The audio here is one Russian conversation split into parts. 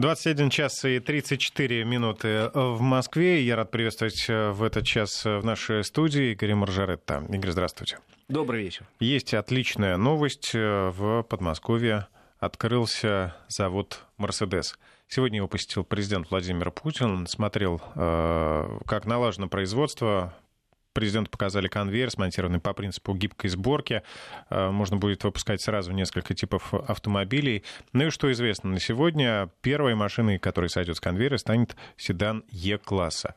21 час и 34 минуты в Москве. Я рад приветствовать э, в этот час в нашей студии Игоря Маржаретта. Игорь, здравствуйте. Добрый вечер. Есть отличная новость. Э, в Подмосковье открылся завод «Мерседес». Сегодня его посетил президент Владимир Путин, смотрел, э, как налажено производство, Президенту показали конвейер, смонтированный по принципу гибкой сборки. Э, можно будет выпускать сразу несколько типов автомобилей. Ну и что известно на сегодня, первой машиной, которая сойдет с конвейера, станет седан Е-класса.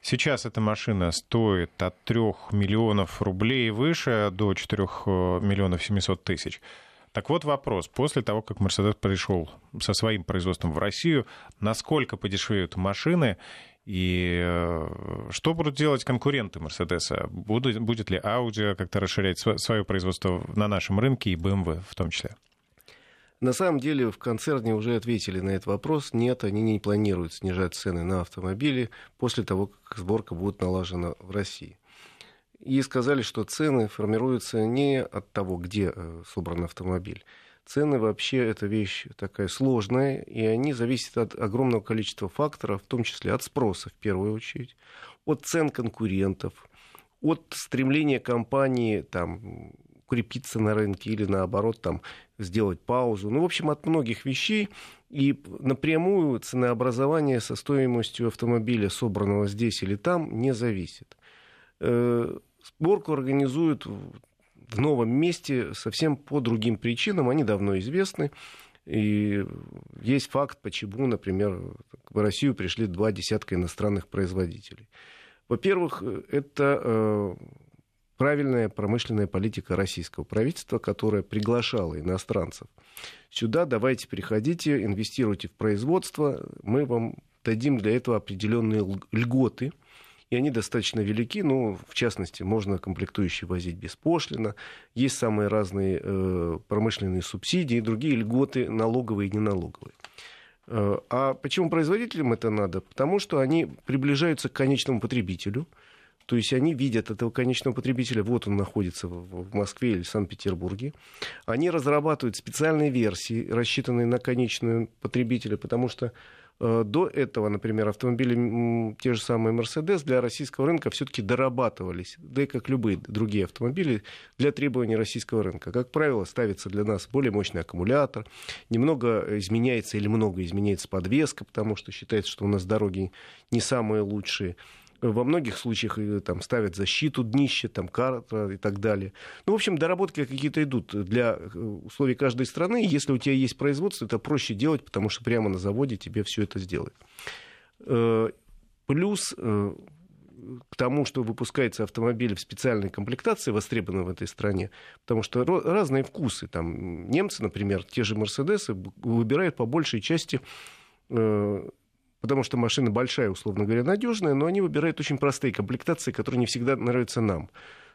Сейчас эта машина стоит от 3 миллионов рублей выше до 4 э, миллионов 700 тысяч. Так вот вопрос. После того, как Mercedes пришел со своим производством в Россию, насколько подешевеют машины и э, что будут делать конкуренты Мерседеса? Будет, будет ли Audi как-то расширять свое производство на нашем рынке и BMW в том числе? На самом деле в концерне уже ответили на этот вопрос. Нет, они не планируют снижать цены на автомобили после того, как сборка будет налажена в России. И сказали, что цены формируются не от того, где э, собран автомобиль, Цены вообще это вещь такая сложная, и они зависят от огромного количества факторов, в том числе от спроса в первую очередь, от цен конкурентов, от стремления компании там, укрепиться на рынке или наоборот там, сделать паузу. Ну, в общем, от многих вещей. И напрямую ценообразование со стоимостью автомобиля, собранного здесь или там, не зависит. Э, сборку организуют в новом месте совсем по другим причинам. Они давно известны. И есть факт, почему, например, в Россию пришли два десятка иностранных производителей. Во-первых, это э, правильная промышленная политика российского правительства, которая приглашала иностранцев сюда, давайте приходите, инвестируйте в производство, мы вам дадим для этого определенные льготы – и они достаточно велики. Ну, в частности, можно комплектующие возить беспошлино. Есть самые разные э, промышленные субсидии, другие льготы налоговые и неналоговые. Э, а почему производителям это надо? Потому что они приближаются к конечному потребителю. То есть они видят этого конечного потребителя, вот он находится в Москве или Санкт-Петербурге. Они разрабатывают специальные версии, рассчитанные на конечного потребителя, потому что до этого, например, автомобили, те же самые Mercedes для российского рынка все-таки дорабатывались, да и как любые другие автомобили, для требований российского рынка. Как правило, ставится для нас более мощный аккумулятор, немного изменяется или много изменяется подвеска, потому что считается, что у нас дороги не самые лучшие во многих случаях там, ставят защиту днища, там, карта и так далее. Ну, в общем, доработки какие-то идут для э, условий каждой страны. Если у тебя есть производство, это проще делать, потому что прямо на заводе тебе все это сделают. Э, плюс э, к тому, что выпускается автомобиль в специальной комплектации, востребованы в этой стране, потому что разные вкусы. Там, немцы, например, те же Мерседесы выбирают по большей части потому что машина большая, условно говоря, надежная, но они выбирают очень простые комплектации, которые не всегда нравятся нам.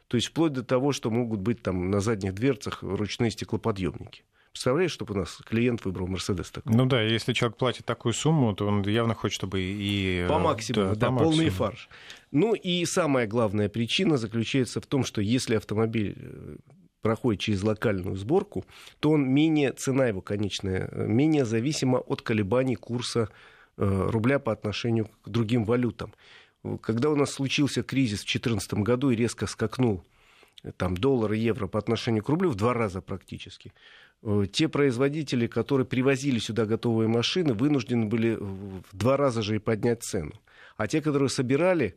То есть вплоть до того, что могут быть там на задних дверцах ручные стеклоподъемники. Представляешь, чтобы у нас клиент выбрал Мерседес такой? Ну да, если человек платит такую сумму, то он явно хочет, чтобы и... По максимуму, да, да по полный максимуму. фарш. Ну и самая главная причина заключается в том, что если автомобиль э, проходит через локальную сборку, то он менее, цена его конечная, э, менее зависима от колебаний курса Э, рубля по отношению к другим валютам. Когда у нас случился кризис в 2014 году и резко скакнул э, там, доллар и евро по отношению к рублю в два раза практически, э, те производители, которые привозили сюда готовые машины, вынуждены были в два раза же и поднять цену. А те, которые собирали,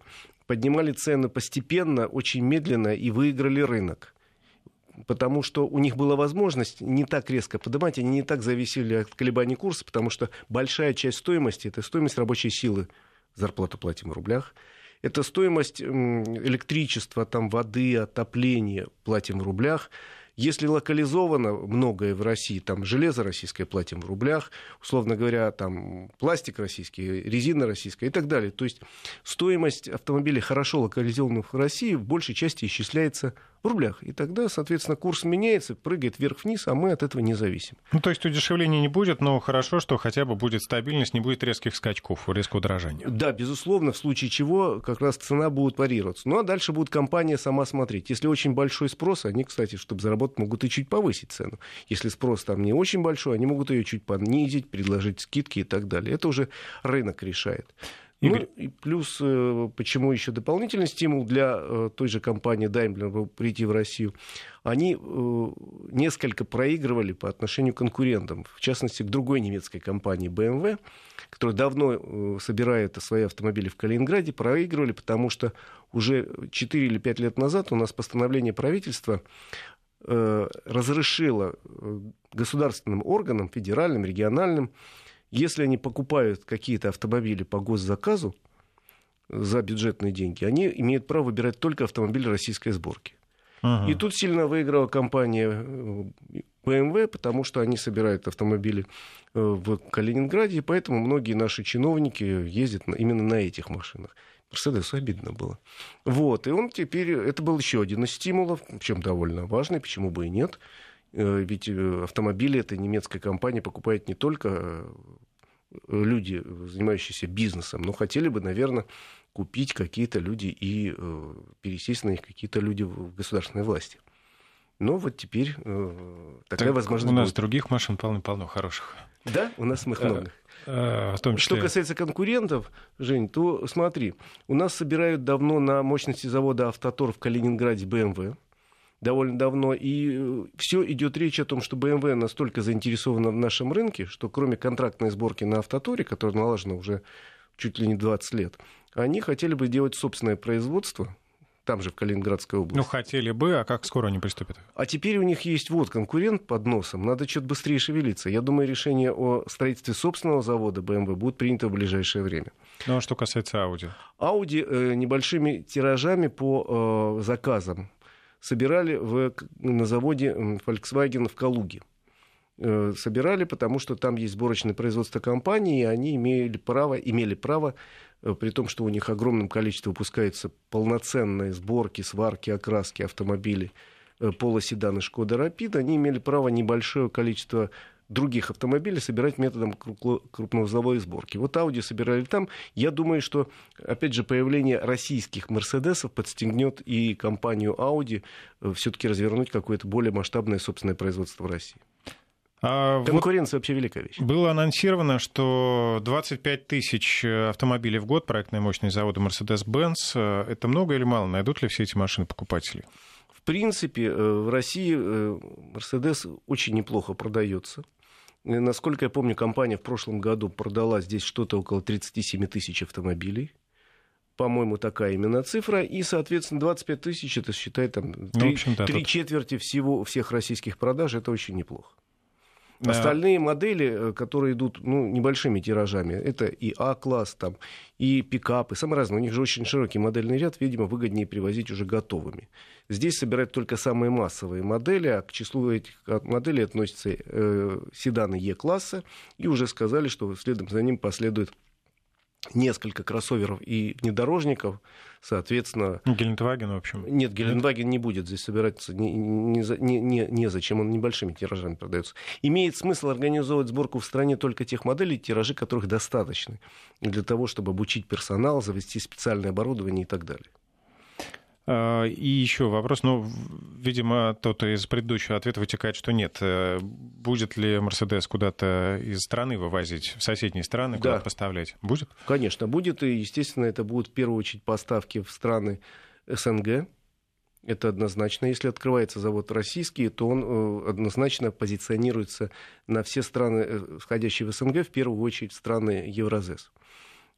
поднимали цены постепенно, очень медленно и выиграли рынок потому что у них была возможность не так резко поднимать, они не так зависели от колебаний курса, потому что большая часть стоимости – это стоимость рабочей силы, зарплату платим в рублях, это стоимость электричества, там, воды, отопления платим в рублях. Если локализовано многое в России, там железо российское платим в рублях, условно говоря, там пластик российский, резина российская и так далее. То есть стоимость автомобилей, хорошо локализованных в России, в большей части исчисляется в рублях. И тогда, соответственно, курс меняется, прыгает вверх-вниз, а мы от этого не зависим. Ну, то есть удешевления не будет, но хорошо, что хотя бы будет стабильность, не будет резких скачков, резкого удорожания. Да, безусловно, в случае чего как раз цена будет парироваться. Ну, а дальше будет компания сама смотреть. Если очень большой спрос, они, кстати, чтобы заработать, могут и чуть повысить цену. Если спрос там не очень большой, они могут ее чуть понизить, предложить скидки и так далее. Это уже рынок решает. Игорь. Ну и плюс, э, почему еще дополнительный стимул для э, той же компании Daimler прийти в Россию, они э, несколько проигрывали по отношению к конкурентам, в частности, к другой немецкой компании BMW, которая давно собирает свои автомобили в Калининграде, проигрывали, потому что уже 4 или 5 лет назад у нас постановление правительства разрешило государственным органам, федеральным, региональным, если они покупают какие-то автомобили по госзаказу за бюджетные деньги, они имеют право выбирать только автомобили российской сборки. Ага. И тут сильно выиграла компания BMW, э, потому что они собирают автомобили э, в Калининграде, и поэтому многие наши чиновники ездят именно на этих машинах. Мерседесу обидно было. Вот, и он теперь, это был еще один из стимулов, причем довольно важный, почему бы и нет. Э, ведь автомобили эта немецкая компания покупает не только люди, занимающиеся бизнесом, но хотели бы, наверное, купить какие-то люди и э, пересесть на них какие-то люди в государственной власти. Но вот теперь э, такая так возможность У нас будет. других машин полно-полно хороших. Да, у нас их много. В том числе... Что касается конкурентов, Жень, то смотри, у нас собирают давно на мощности завода «Автотор» в Калининграде BMW довольно давно. И э, все идет речь о том, что BMW настолько заинтересована в нашем рынке, что кроме контрактной сборки на автоторе, которая налажена уже чуть ли не 20 лет, они хотели бы делать собственное производство, там же, в Калининградской области. Ну, хотели бы, а как скоро они приступят? А теперь у них есть вот конкурент под носом, надо что-то быстрее шевелиться. Я думаю, решение о строительстве собственного завода BMW будет принято в ближайшее время. Ну, а что касается Audi? Audi э, небольшими тиражами по э, заказам собирали в, на заводе Volkswagen в Калуге. Э, собирали, потому что там есть сборочное производство компании, и они имели право, имели право, э, при том, что у них огромным количеством выпускаются полноценные сборки, сварки, окраски автомобилей, э, полоседаны Шкода Рапид, они имели право небольшое количество других автомобилей собирать методом крупновозовой сборки. Вот Audi собирали там. Я думаю, что, опять же, появление российских Мерседесов подстегнет и компанию Audi э, все-таки развернуть какое-то более масштабное собственное производство в России. А Конкуренция вот вообще великая вещь. Было анонсировано, что 25 тысяч автомобилей в год проектной мощности завода Mercedes-Benz. Э, это много или мало? Найдут ли все эти машины покупатели? В принципе, э, в России Mercedes очень неплохо продается. Насколько я помню, компания в прошлом году продала здесь что-то около 37 тысяч автомобилей. По-моему, такая именно цифра. И, соответственно, 25 тысяч, это считай, там, три, ну, три четверти всего, всех российских продаж, это очень неплохо. Остальные модели, э, которые идут ну, небольшими тиражами, это и А-класс, там, и пикапы, самые разные. У них же очень широкий модельный ряд, видимо, выгоднее привозить уже готовыми. Здесь собирают только самые массовые модели, а к числу этих моделей относятся э, седаны Е-класса, и уже сказали, что следом за ним последует несколько кроссоверов и внедорожников, соответственно... Гелендваген, в общем. Нет, Гелендваген не будет здесь собираться, не, не, не, не, незачем, он небольшими тиражами продается. Имеет смысл организовывать сборку в стране только тех моделей, тиражи которых достаточны для того, чтобы обучить персонал, завести специальное оборудование и так далее. А, и еще вопрос, ну, видимо, тот из предыдущего ответа вытекает, что нет. Э, будет ли Мерседес куда-то из страны вывозить, в соседние страны, куда да. поставлять? Будет? Конечно, будет. И, естественно, это будут в первую очередь поставки в страны СНГ. Это однозначно. Если открывается завод российский, то он э, однозначно позиционируется на все страны, э, входящие в СНГ, в первую очередь страны Евразес.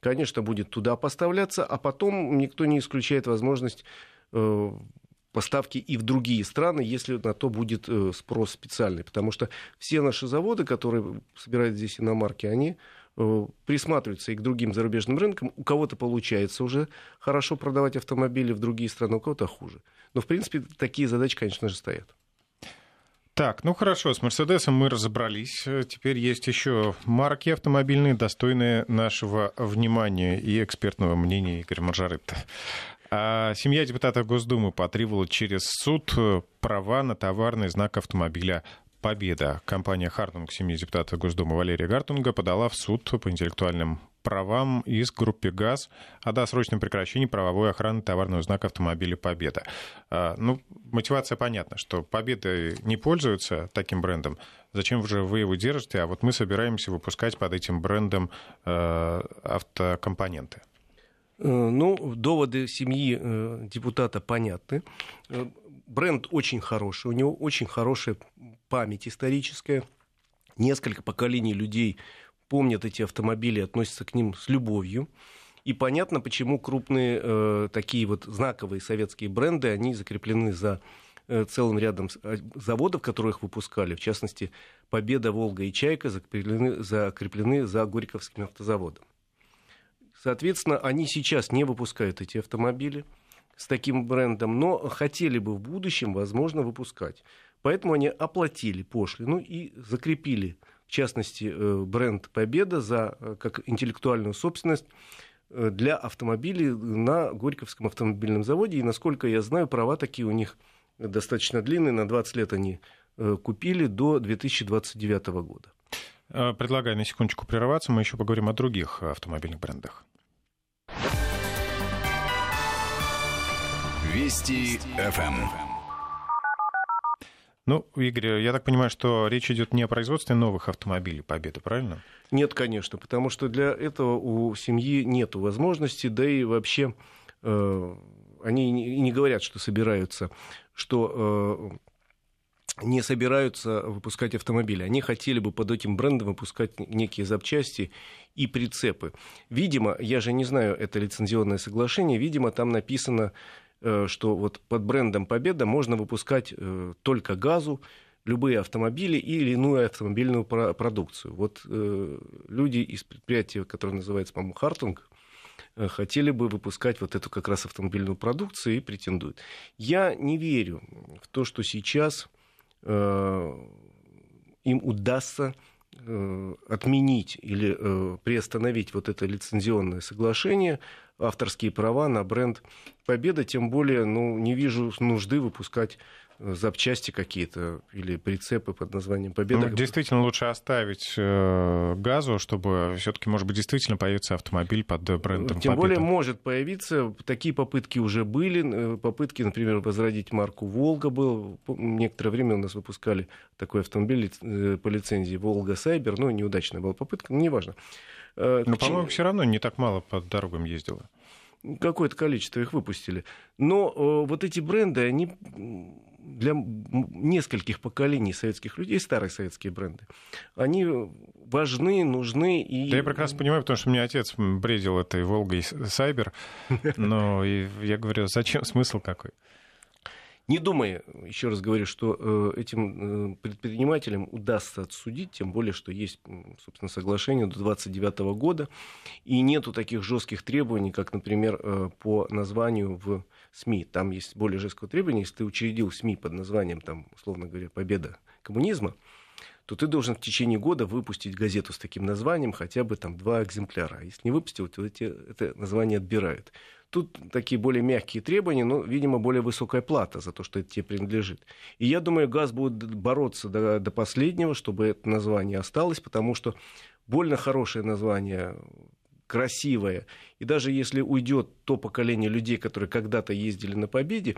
Конечно, будет туда поставляться, а потом никто не исключает возможность поставки и в другие страны, если на то будет э, спрос специальный. Потому что все наши заводы, которые собирают здесь иномарки, они э, присматриваются и к другим зарубежным рынкам. У кого-то получается уже хорошо продавать автомобили в другие страны, у кого-то хуже. Но, в принципе, такие задачи, конечно же, стоят. Так, ну хорошо, с Мерседесом мы разобрались. Теперь есть еще марки автомобильные, достойные нашего внимания и экспертного мнения Игоря Маржарытта. А семья депутата Госдумы потребовала через суд права на товарный знак автомобиля «Победа». Компания «Хартунг» семьи депутата Госдумы Валерия Гартунга подала в суд по интеллектуальным правам из группе ГАЗ о досрочном прекращении правовой охраны товарного знака автомобиля «Победа». А, ну, мотивация понятна, что «Победа» не пользуется таким брендом. Зачем же вы его держите? А вот мы собираемся выпускать под этим брендом э, автокомпоненты. Э, ну, доводы семьи э, депутата понятны. Бренд очень хороший, у него очень хорошая память историческая. Несколько поколений людей помнят эти автомобили, относятся к ним с любовью. И понятно, почему крупные э, такие вот знаковые советские бренды, они закреплены за э, целым рядом заводов, которые их выпускали. В частности, Победа, Волга и Чайка закреплены, закреплены за Горьковским автозаводом. Соответственно, они сейчас не выпускают эти автомобили с таким брендом, но хотели бы в будущем, возможно, выпускать. Поэтому они оплатили пошлину и закрепили в частности, э, бренд «Победа» за, э, как интеллектуальную собственность э, для автомобилей на Горьковском автомобильном заводе. И, насколько я знаю, права такие у них достаточно длинные. На 20 лет они купили до 2029 года. Предлагаю на секундочку прерваться. Мы еще поговорим о других автомобильных брендах. Вести ФМ. Ну, Игорь, я так понимаю, что речь идет не о производстве новых автомобилей Победы, правильно? Нет, конечно, потому что для этого у семьи нет возможности, да и вообще э, они не, не говорят, что собираются, что э, не собираются выпускать автомобили. Они хотели бы под этим брендом выпускать некие запчасти и прицепы. Видимо, я же не знаю, это лицензионное соглашение, видимо, там написано Э, что вот под брендом Победа можно выпускать э, только газу, любые автомобили или иную автомобильную продукцию. Вот э, люди из предприятия, которое называется, по-моему, Хартунг, хотели бы выпускать вот эту как раз автомобильную продукцию и претендуют. Я не верю в то, что сейчас им удастся отменить или приостановить вот это лицензионное соглашение авторские права на бренд Победа, тем более, ну, не вижу нужды выпускать э, запчасти какие-то или прицепы под названием Победа. Ну, действительно, лучше оставить э, газу, чтобы все-таки, может быть, действительно появится автомобиль под брендом Тем Победа. более может появиться. Такие попытки уже были. Э, попытки, например, возродить марку Волга был. Некоторое время у нас выпускали такой автомобиль э, по лицензии Волга Сайбер. Ну, неудачная была попытка, но неважно. Э, Но, по-моему, все равно не так мало по дорогам ездило. Какое-то количество их выпустили. Но э, вот эти бренды, они для нескольких поколений советских людей, старые советские бренды, они важны, нужны. И... Да я прекрасно понимаю, потому что у меня отец бредил этой Волгой Сайбер, но я говорю, зачем, смысл какой? Не думая, еще раз говорю, что э, этим э, предпринимателям удастся отсудить, тем более, что есть, собственно, соглашение до 29 года, и нету таких жестких требований, как, например, э, по названию в СМИ. Там есть более жесткое требование, если ты учредил СМИ под названием, там, условно говоря, «Победа коммунизма», то ты должен в течение года выпустить газету с таким названием, хотя бы там два экземпляра. А если не выпустил, то эти, это название отбирают. Тут такие более мягкие требования, но, видимо, более высокая плата за то, что это тебе принадлежит. И я думаю, ГАЗ будет бороться до, до последнего, чтобы это название осталось, потому что больно хорошее название, красивое. И даже если уйдет то поколение людей, которые когда-то ездили на Победе,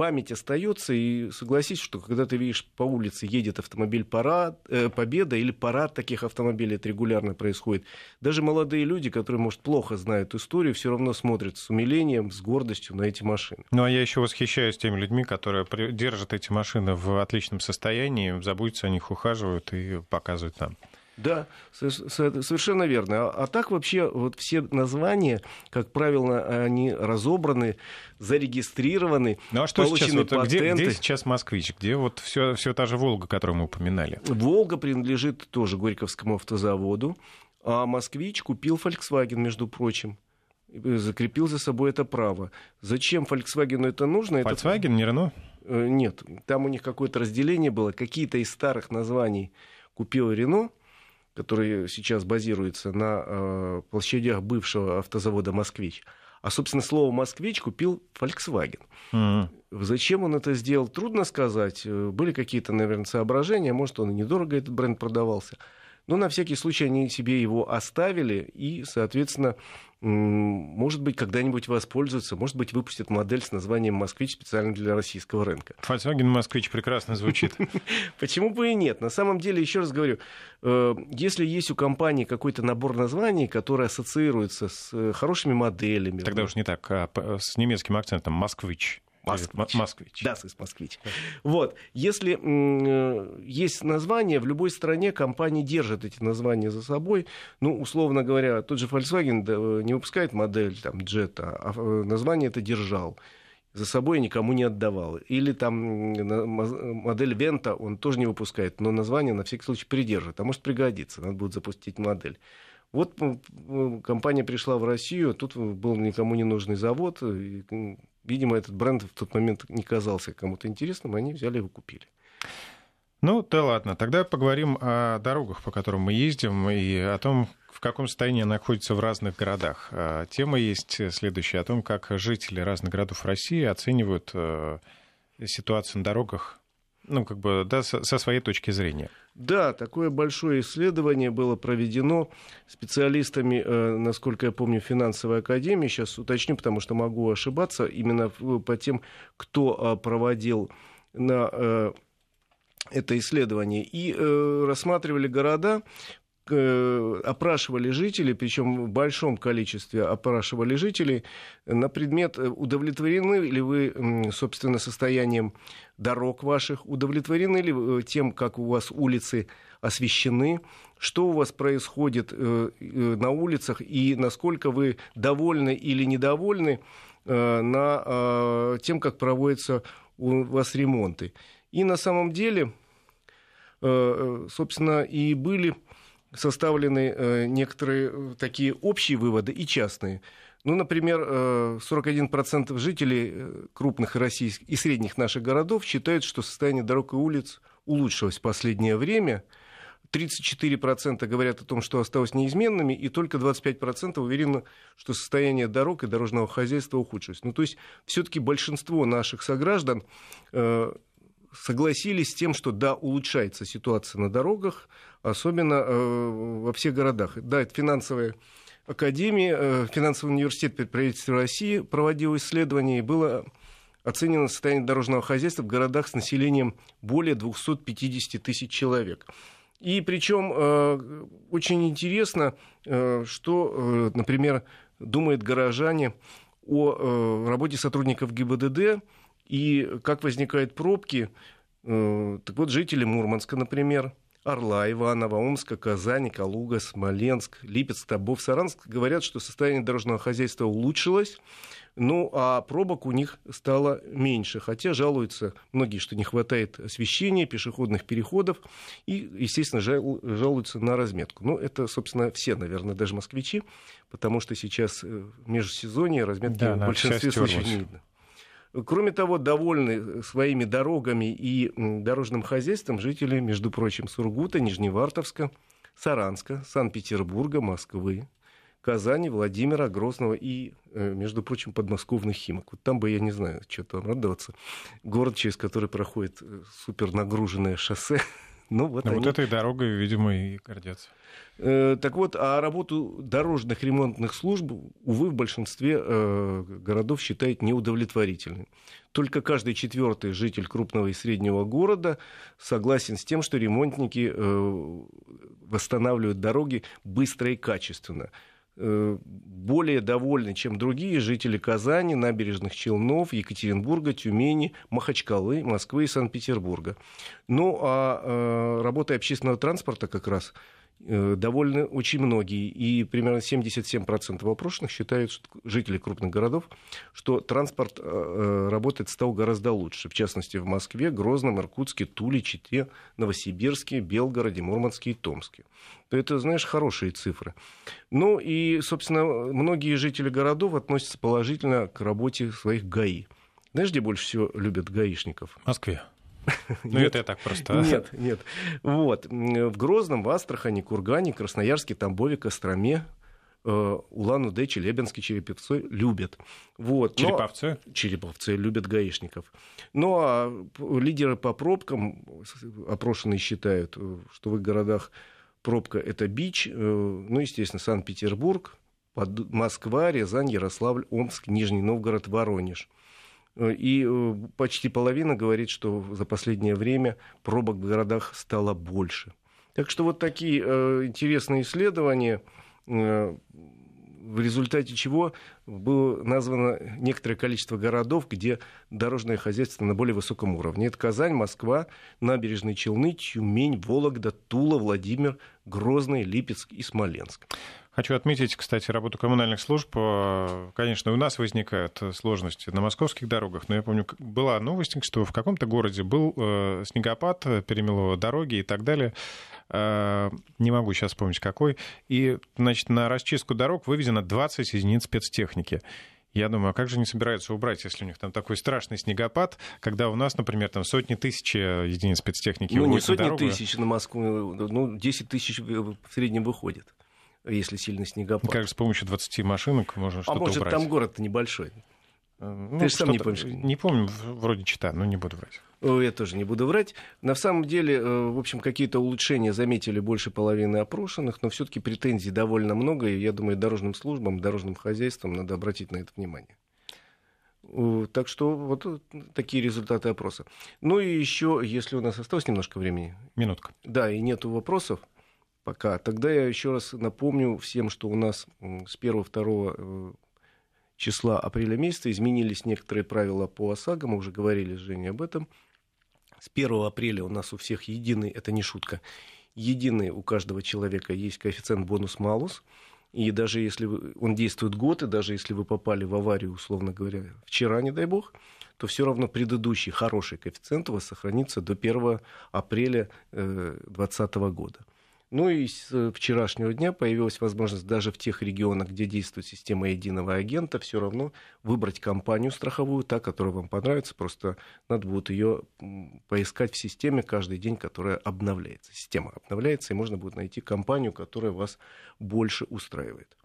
память остается, и согласись, что когда ты видишь по улице едет автомобиль парад, э, Победа или парад таких автомобилей, это регулярно происходит, даже молодые люди, которые, может, плохо знают историю, все равно смотрят с умилением, с гордостью на эти машины. Ну, а я еще восхищаюсь теми людьми, которые держат эти машины в отличном состоянии, заботятся о них, ухаживают и показывают нам. Да, совершенно верно. А, а так вообще вот все названия, как правило, они разобраны, зарегистрированы, ну, а что сейчас, вот, где, где сейчас «Москвич»? Где вот все, все та же «Волга», которую мы упоминали? «Волга» принадлежит тоже Горьковскому автозаводу, а «Москвич» купил Volkswagen, между прочим закрепил за собой это право. Зачем Volkswagen это нужно? Volkswagen, это... не Renault? Э, нет, там у них какое-то разделение было. Какие-то из старых названий купил Renault, который сейчас базируется на э, площадях бывшего автозавода «Москвич», А, собственно, слово «москвич» купил Volkswagen. Mm-hmm. Зачем он это сделал, трудно сказать. Были какие-то, наверное, соображения. Может, он и недорого этот бренд продавался. Но на всякий случай они себе его оставили и, соответственно, может быть, когда-нибудь воспользуются, может быть, выпустят модель с названием «Москвич» специально для российского рынка. Volkswagen «Москвич» прекрасно звучит. Почему бы и нет? На самом деле, еще раз говорю, э, если есть у компании какой-то набор названий, который ассоциируется с э, хорошими моделями... Тогда уж не так, а с немецким акцентом «Москвич». Москвич. Москвич. Да, из Москвич. Вот. Если э, есть название, в любой стране компании держат эти названия за собой. Ну, условно говоря, тот же Volkswagen да, не выпускает модель там, Jetta, а э, название это держал за собой никому не отдавал. Или там модель Вента он тоже не выпускает, но название на всякий случай придержит. А может пригодится, надо будет запустить модель. Вот компания пришла в Россию, тут был никому не нужный завод, Видимо, этот бренд в тот момент не казался кому-то интересным, они взяли его купили. Ну, да ладно. Тогда поговорим о дорогах, по которым мы ездим, и о том, в каком состоянии она находится в разных городах. А, тема есть следующая о том, как жители разных городов России оценивают э, ситуацию на дорогах ну, как бы, да, со, со своей точки зрения. Да, такое большое исследование было проведено специалистами, э, насколько я помню, финансовой академии. Сейчас уточню, потому что могу ошибаться. Именно по тем, кто э, проводил на э, это исследование. И рассматривали города, Э, опрашивали жителей, причем в большом количестве опрашивали жителей на предмет, э, удовлетворены ли вы, собственно, состоянием дорог ваших, удовлетворены ли вы тем, как у вас улицы освещены, что у вас происходит э, на улицах и насколько вы довольны или недовольны на тем, как проводятся у вас ремонты. И на самом деле, собственно, и были составлены э, некоторые э, такие общие выводы и частные. Ну, например, 41% э, жителей крупных российских и средних наших городов считают, что состояние дорог и улиц улучшилось в последнее время. 34% говорят о том, что осталось неизменными, и только 25% уверены, что состояние дорог и дорожного хозяйства ухудшилось. Ну, то есть все-таки большинство наших сограждан согласились с тем, что да, улучшается ситуация на дорогах, особенно э, во всех городах. Да, это финансовая академия, э, финансовый университет при России проводил исследование, и было оценено состояние дорожного хозяйства в городах с населением более 250 тысяч человек. И причем э, очень интересно, что, например, думают горожане о работе сотрудников ГИБДД, и как возникают пробки. Э, так вот, жители Мурманска, например, Орла, Иваново, Омска, Казани, Калуга, Смоленск, Липецк, Тобов, Саранск говорят, что состояние дорожного хозяйства улучшилось, ну а пробок у них стало меньше, хотя жалуются многие, что не хватает освещения, пешеходных переходов и, естественно, жалуются на разметку. Ну, это, собственно, все, наверное, даже москвичи, потому что сейчас э, межсезонье разметки да, в большинстве случаев не видно. Кроме того, довольны своими дорогами и дорожным хозяйством жители, между прочим, Сургута, Нижневартовска, Саранска, Санкт-Петербурга, Москвы, Казани, Владимира, Грозного и, э, между прочим, подмосковных Химок. Вот там бы я не знаю, что там радоваться. Город, через который проходит э, супернагруженное шоссе, Ну, вот, ну, они... вот этой дорогой, видимо, и гордятся. Э, так вот, а работу дорожных ремонтных служб, увы, в большинстве э, городов считают неудовлетворительной. Только каждый четвертый житель крупного и среднего города согласен с тем, что ремонтники э, восстанавливают дороги быстро и качественно. Э, более довольны, чем другие жители Казани, набережных Челнов, Екатеринбурга, Тюмени, Махачкалы, Москвы и Санкт-Петербурга. Ну, а э, работа общественного транспорта как раз Э, довольны очень многие. И примерно 77% опрошенных считают, что жители крупных городов, что транспорт э, э, работает стал гораздо лучше. В частности, в Москве, Грозном, Иркутске, Туле, Чите, Новосибирске, Белгороде, Мурманске и Томске. Это, знаешь, хорошие цифры. Ну и, собственно, многие жители городов относятся положительно к работе своих ГАИ. Знаешь, где больше всего любят гаишников? В Москве. Ну, это я так просто. Нет, нет. Вот. В Грозном, в Астрахани, Кургане, Красноярске, Тамбове, Костроме, э, Улан-Удэ, Челябинский, Череповцы любят. Вот. Череповцы? Но... Череповцы любят гаишников. Ну, а лидеры по пробкам, опрошенные считают, что в их городах пробка – это бич. Ну, естественно, Санкт-Петербург, Москва, Рязань, Ярославль, Омск, Нижний Новгород, Воронеж. И почти половина говорит, что за последнее время пробок в городах стало больше. Так что вот такие э, интересные исследования, э, в результате чего было названо некоторое количество городов, где дорожное хозяйство на более высоком уровне. Это Казань, Москва, Набережные Челны, Тюмень, Вологда, Тула, Владимир, Грозный, Липецк и Смоленск. Хочу отметить, кстати, работу коммунальных служб. Э, конечно, у нас возникают сложности на московских дорогах, но я помню, была новость, что в каком-то городе был э, снегопад, перемело дороги и так далее. Э, не могу сейчас вспомнить какой. И, значит, на расчистку дорог вывезено 20 единиц спецтехники. Я думаю, а как же они собираются убрать, если у них там такой страшный снегопад, когда у нас, например, там сотни тысяч единиц спецтехники Ну, не сотни тысяч на Москву, ну, 10 тысяч в среднем выходит если сильный снегопад. Как же с помощью 20 машинок можно а что-то убрать? А может, там город-то небольшой. Ну, Ты же сам не помнишь. Не помню, вроде читаю, но не буду врать. Я тоже не буду врать. На самом деле, э, в общем, какие-то улучшения заметили больше половины опрошенных, но все-таки претензий довольно много, и я думаю, дорожным службам, дорожным хозяйствам надо обратить на это внимание. Так что вот э, такие результаты опроса. Ну и еще, если у нас осталось немножко времени. Минутка. Да, и нету вопросов пока. Тогда я еще раз напомню всем, что у нас с 1-2 э, числа апреля месяца изменились некоторые правила по ОСАГО. Мы уже говорили с Женей об этом. С 1 апреля у нас у всех единый, это не шутка, единый у каждого человека есть коэффициент бонус-малус. И даже если вы, он действует год, и даже если вы попали в аварию, условно говоря, вчера, не дай бог, то все равно предыдущий хороший коэффициент у вас сохранится до 1 апреля 2020 э, года. Ну и с э, вчерашнего дня появилась возможность даже в тех регионах, где действует система единого агента, все равно выбрать компанию страховую, та, которая вам понравится. Просто надо будет ее поискать в системе каждый день, которая обновляется. Система обновляется, и можно будет найти компанию, которая вас больше устраивает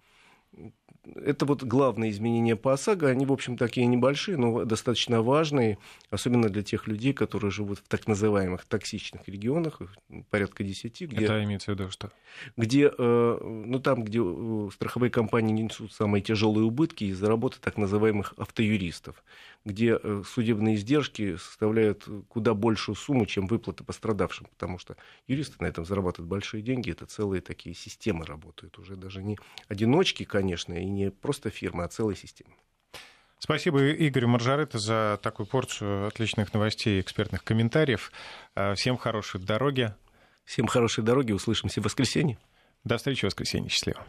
это вот главные изменения по ОСАГО. Они, в общем, такие небольшие, но достаточно важные, особенно для тех людей, которые живут в так называемых токсичных регионах, порядка 10. Где, это имеется в виду что? Где, э, ну, там, где э, страховые компании несут самые тяжелые убытки из-за работы так называемых автоюристов, где э, судебные издержки составляют куда большую сумму, чем выплаты пострадавшим, потому что юристы на этом зарабатывают большие деньги, это целые такие системы работают, уже даже не одиночки, конечно, и не просто фирмы, а целая система. Спасибо Игорю Маржарета за такую порцию отличных новостей и экспертных комментариев. А, всем хорошей дороги. Всем хорошей дороги. Услышимся в воскресенье. До встречи в воскресенье. Счастливо.